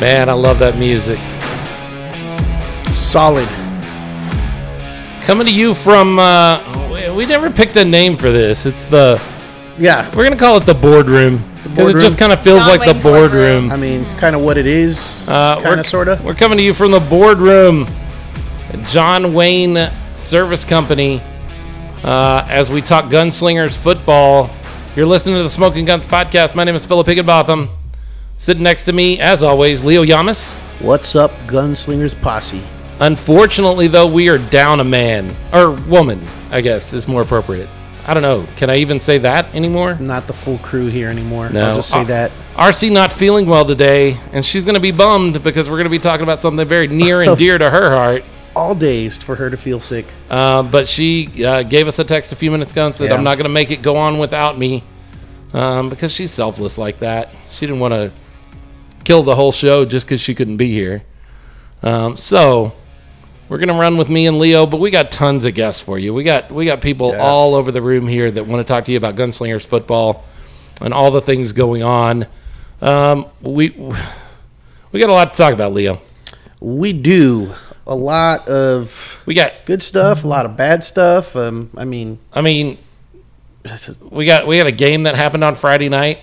Man, I love that music. Solid. Coming to you from, uh, we, we never picked a name for this. It's the, Yeah. we're going to call it the boardroom. Because it just kind of feels John like the boardroom. boardroom. I mean, kind of what it is. Uh, kind we're- of, sort of. We're coming to you from the boardroom, John Wayne Service Company, uh, as we talk gunslingers football. You're listening to the Smoking Guns podcast. My name is Philip Higginbotham. Sitting next to me, as always, Leo Yamas. What's up, Gunslingers Posse? Unfortunately, though, we are down a man or woman. I guess is more appropriate. I don't know. Can I even say that anymore? Not the full crew here anymore. No. I'll just say Uh, that. RC not feeling well today, and she's going to be bummed because we're going to be talking about something very near and dear to her heart. All days for her to feel sick. Uh, but she uh, gave us a text a few minutes ago and said, Yeah. I'm not going to make it go on without me um, because she's selfless like that. She didn't want to kill the whole show just because she couldn't be here. Um, so we're going to run with me and Leo, but we got tons of guests for you. We got we got people Yeah. all over the room here that want to talk to you about Gunslingers football and all the things going on. Um, we we got a lot to talk about, Leo. We do a lot of We got good stuff, a lot of bad stuff. Um, I mean, I mean we got we had a game that happened on Friday night.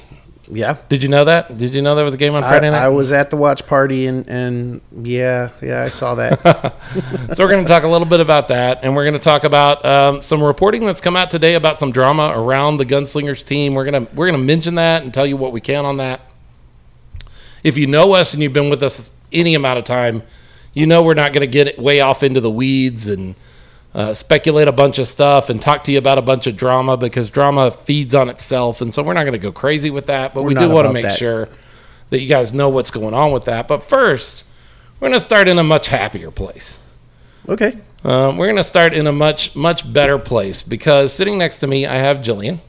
Yeah. Did you know that? Did you know there was a game on I, Friday night? I was at the watch party and, and yeah, yeah, I saw that. so we're going to talk a little bit about that, and we're going to talk about um, some reporting that's come out today about some drama around the Gunslingers team. We're gonna we're gonna mention that and tell you what we can on that. If you know us and you've been with us any amount of time, you know we're not going to get way off into the weeds and uh, speculate a bunch of stuff and talk to you about a bunch of drama because drama feeds on itself, and so we're not going to go crazy with that. But we We're do want to make that. sure that you guys know what's going on with that. But first, we're going to start in a much happier place. Okay. Um, we're going to start in a much, much better place because sitting next to me, I have Jillian.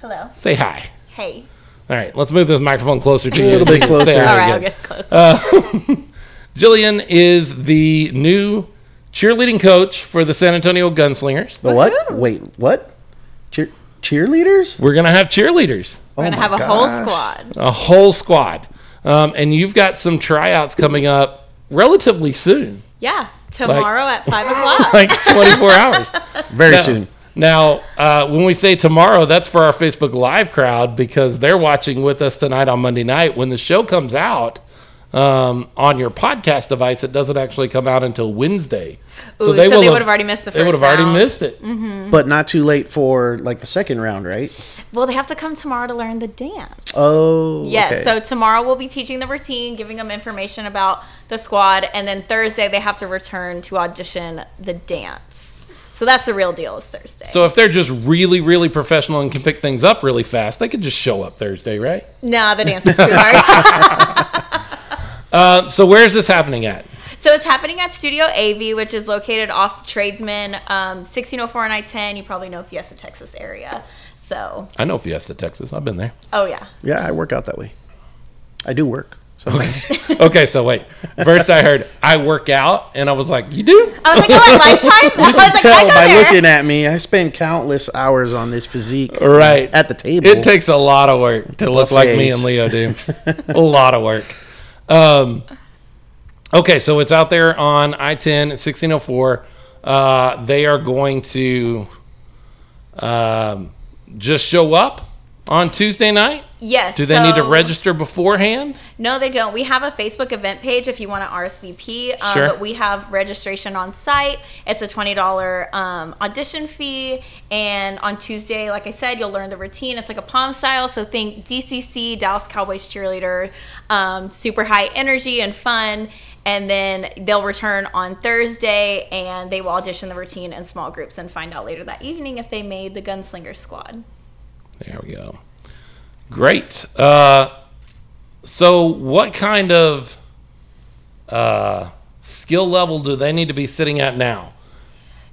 Hello. Say hi. Hey. All right, let's move this microphone closer to you. A little bit closer. hi All right, I'll get close. Uh, Jillian is the new cheerleading coach for the San Antonio Gunslingers. The what? Wait, what? Cheer- cheerleaders? We're going to have cheerleaders, We're gonna Oh have my a whole squad. a whole squad. Um, and you've got some tryouts coming up relatively soon, Yeah, tomorrow at five o'clock. like 24 hours. Very Now- soon. Now, uh, when we say tomorrow, that's for our Facebook Live crowd because they're watching with us tonight on Monday night. When the show comes out um, on your podcast device, it doesn't actually come out until Wednesday. Ooh, so they would have already missed the first They would first have already missed it. But not too late for like the second round, right? well, they have to come tomorrow to learn the dance. Oh. Yes, okay. so tomorrow we'll be teaching the routine, giving them information about the squad, and then Thursday they have to return to audition the dance. So that's the real deal is Thursday. So if they're just really, really professional and can pick things up really fast, they could just show up Thursday, right? nah, the dance is too hard. Uh, so where's this happening at? so it's happening at Studio AV, which is located off Tradesman, um, 1604 and I-10. You probably know Fiesta, Texas area. So, I know Fiesta, Texas. I've been there. oh yeah. yeah, I work out that way. I do work. Sometimes. okay, so wait. First, I heard I work out, and I was like, "You do?" I was like, oh, at Lifetime? I was like, Tell I by there. looking at me, I spend countless hours on this physique. Right. At the table. It takes a lot of work to look like me and Leo do. a lot of work. Um, okay, so it's out there on I 10 at 1604. Uh, they are going to um, just show up on Tuesday night. Yes. Do they need to register beforehand? No, they don't. We have a Facebook event page if you want to RSVP. Um, Sure. But we have registration on site. It's a twenty dollar um, audition fee, and on Tuesday, like I said, you'll learn the routine. It's like a pom style. So think DCC, Dallas Cowboys cheerleader, um, super high energy and fun. And then they'll return on Thursday, and they will audition the routine in small groups and find out later that evening if they made the Gunslinger squad. There we go. Great. Uh, so, what kind of uh, skill level do they need to be sitting at now?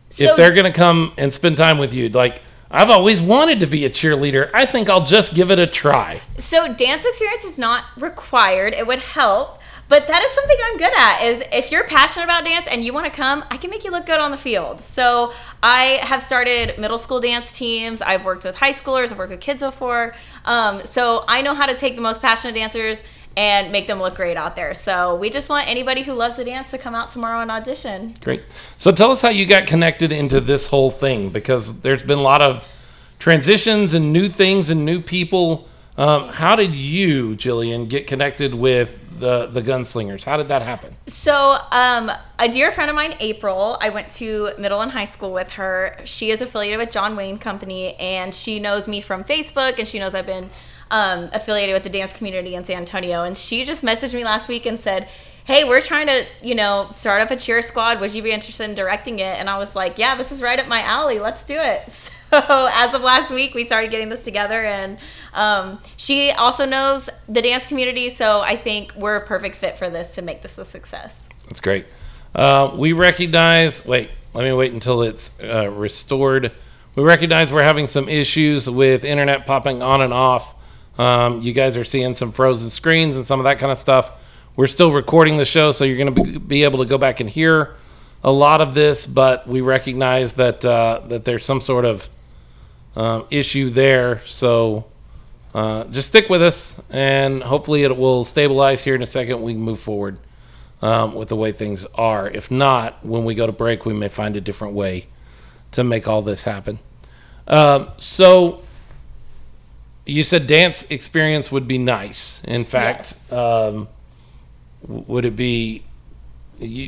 So- if they're going to come and spend time with you, like, I've always wanted to be a cheerleader. I think I'll just give it a try. So dance experience is not required. It would help, but that is something I'm good at. Is if you're passionate about dance and you want to come, I can make you look good on the field. So I have started middle school dance teams. I've worked with high schoolers. I've worked with kids before. Um, so I know how to take the most passionate dancers and make them look great out there. So we just want anybody who loves to dance to come out tomorrow and audition. Great. So tell us how you got connected into this whole thing because there's been a lot of transitions and new things and new people. Um, how did you, Jillian, get connected with the the gunslingers? How did that happen? So, um, a dear friend of mine, April, I went to middle and high school with her. She is affiliated with John Wayne Company, and she knows me from Facebook, and she knows I've been um, affiliated with the dance community in San Antonio. And she just messaged me last week and said, Hey, we're trying to, you know, start up a cheer squad. Would you be interested in directing it? And I was like, Yeah, this is right up my alley. Let's do it. So, as of last week, we started getting this together, and um, she also knows the dance community. So, I think we're a perfect fit for this to make this a success. That's great. Uh, we recognize. Wait, let me wait until it's uh, restored. We recognize we're having some issues with internet popping on and off. Um, you guys are seeing some frozen screens and some of that kind of stuff. We're still recording the show, so you're going to be, be able to go back and hear a lot of this. But we recognize that uh, that there's some sort of um, issue there. So uh, just stick with us, and hopefully it will stabilize here in a second. We can move forward um, with the way things are. If not, when we go to break, we may find a different way to make all this happen. Um, so you said dance experience would be nice. In fact, um, would it be?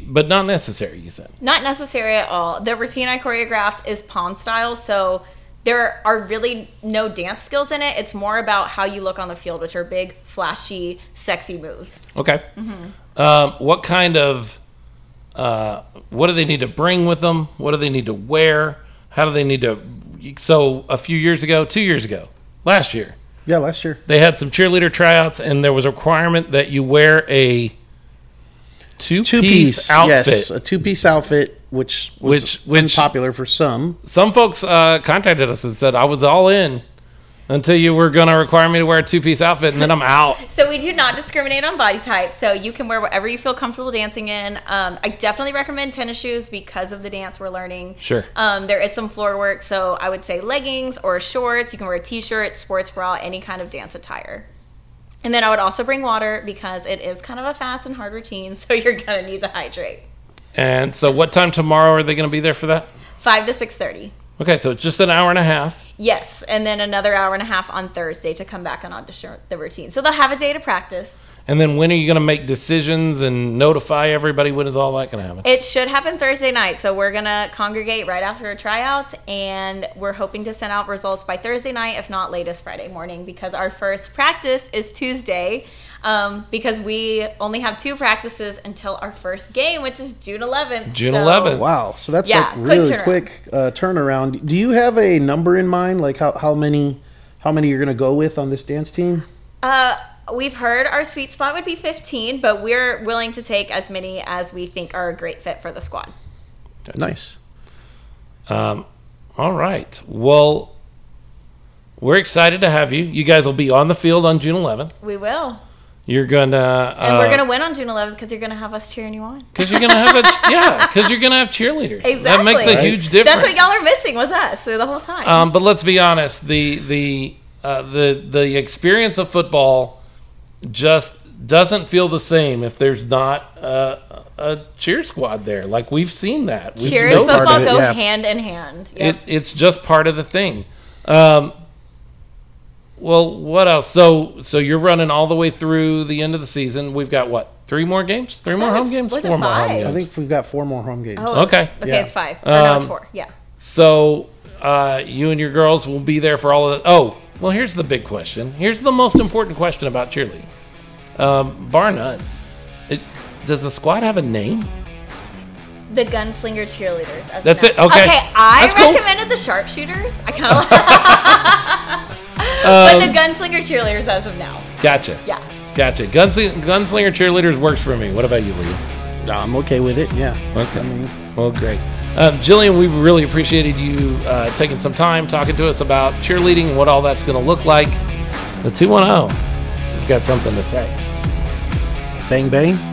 But not necessary. You said. Not necessary at all. The routine I choreographed is pom style, so there are really no dance skills in it. It's more about how you look on the field, which are big, flashy, sexy moves. Okay. Um, what kind of uh, what do they need to bring with them? What do they need to wear? How do they need to? So a few years ago, two years ago, last year, Yeah, last year. they had some cheerleader tryouts, and there was a requirement that you wear a two Two piece piece, outfit. yes, a two piece outfit, which was Which- which- popular for some. Some folks uh, contacted us and said I was all in until you were going to require me to wear a two piece outfit, and then I'm out. So we do not discriminate on body type. So you can wear whatever you feel comfortable dancing in. Um, I definitely recommend tennis shoes because of the dance we're learning. Sure. Um, there is some floor work, so I would say leggings or shorts. You can wear a t-shirt, sports bra, any kind of dance attire. And then I would also bring water because it is kind of a fast and hard routine, so you're gonna need to hydrate. And so, what time tomorrow are they going to be there for that? Five to six thirty. Okay, so it's just an hour and a half. Yes, and then another hour and a half on Thursday to come back and audition the routine. So they'll have a day to practice. And then when are you going to make decisions and notify everybody? When is all that going to happen? It should happen Thursday night. So we're going to congregate right after a tryout and we're hoping to send out results by Thursday night, if not latest Friday morning, because our first practice is Tuesday. Um, because we only have two practices until our first game, which is June 11th. June So- 11th. Wow, so that's Yeah, like quick really turnaround. quick uh, turnaround. Do you have a number in mind, like how, how many how many you're gonna go with on this dance team? Uh, we've heard our sweet spot would be 15, but we're willing to take as many as we think are a great fit for the squad. Nice. Um, all right. Well, we're excited to have you. You guys will be on the field on June 11th. We will. You're gonna uh, And we're going to win on June 11th because you're going to have us cheering you on. because you're gonna have a yeah because you're gonna have cheerleaders. Exactly. That makes a Right. huge difference. That's what y'all are missing was us the whole time. Um, but let's be honest the the uh, the the experience of football just doesn't feel the same if there's not uh, a cheer squad there. Like we've seen that. We've Cheer and football it, go yeah. hand in hand. Yep. It, it's just part of the thing. Um, well, what else? So, so you're running all the way through the end of the season. We've got what? Three more games? Three more thought it home games? was it Four more home games. I think we've got four more home games. Oh, Okay. Okay, Yeah. it's five. Or no, it's Um, four. Yeah. So, uh, you and your girls will be there for all of the. Oh, well, here's the big question. Here's the most important question about cheerleading. Um, bar none. It, does the squad have a name? The gunslinger cheerleaders. That's it? Okay. Okay, I That's cool. recommended the sharpshooters. I kind of. but Um, the gunslinger cheerleaders as of now. Gotcha. Yeah. Gotcha. Gunslinger, gunslinger cheerleaders works for me. What about you, Lee? I'm okay with it. Yeah. Okay. I mean, Well, great. Um, Jillian, we really appreciated you uh, taking some time talking to us about cheerleading and what all that's going to look like. The 210 has got something to say. bang bang.